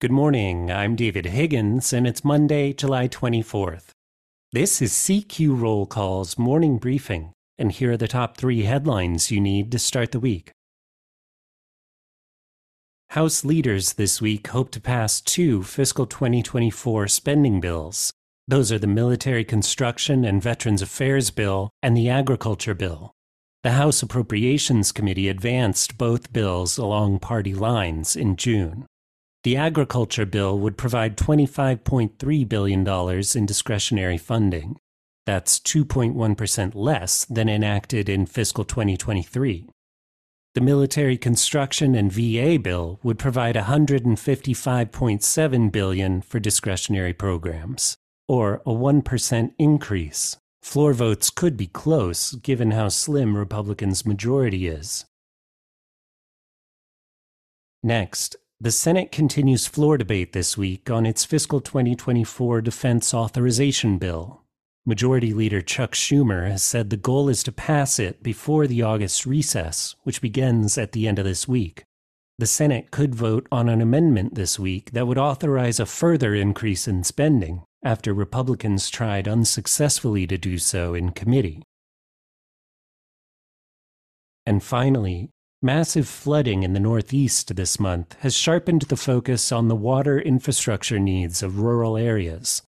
Good morning. I'm David Higgins, and it's Monday, July 24th. This is CQ Roll Call's morning briefing, and here are the top three headlines you need to start the week. House leaders this week hope to pass two fiscal 2024 spending bills. Those are the Military Construction and Veterans Affairs Bill and the Agriculture Bill. The House Appropriations Committee advanced both bills along party lines in June. The agriculture bill would provide $25.3 billion in discretionary funding. That's 2.1% less than enacted in fiscal 2023. The military construction and VA bill would provide 155.7 billion for discretionary programs, or a 1% increase. Floor votes could be close given how slim Republicans' majority is. Next, the Senate continues floor debate this week on its fiscal 2024 defense authorization bill. Majority Leader Chuck Schumer has said the goal is to pass it before the August recess, which begins at the end of this week. The Senate could vote on an amendment this week that would authorize a further increase in spending after Republicans tried unsuccessfully to do so in committee. And finally, Massive flooding in the Northeast this month has sharpened the focus on the water infrastructure needs of rural areas.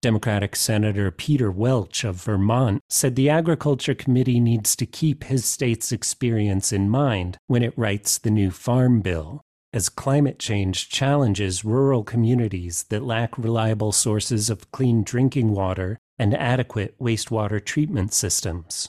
Democratic Senator Peter Welch of Vermont said the Agriculture Committee needs to keep his state's experience in mind when it writes the new Farm Bill, as climate change challenges rural communities that lack reliable sources of clean drinking water and adequate wastewater treatment systems.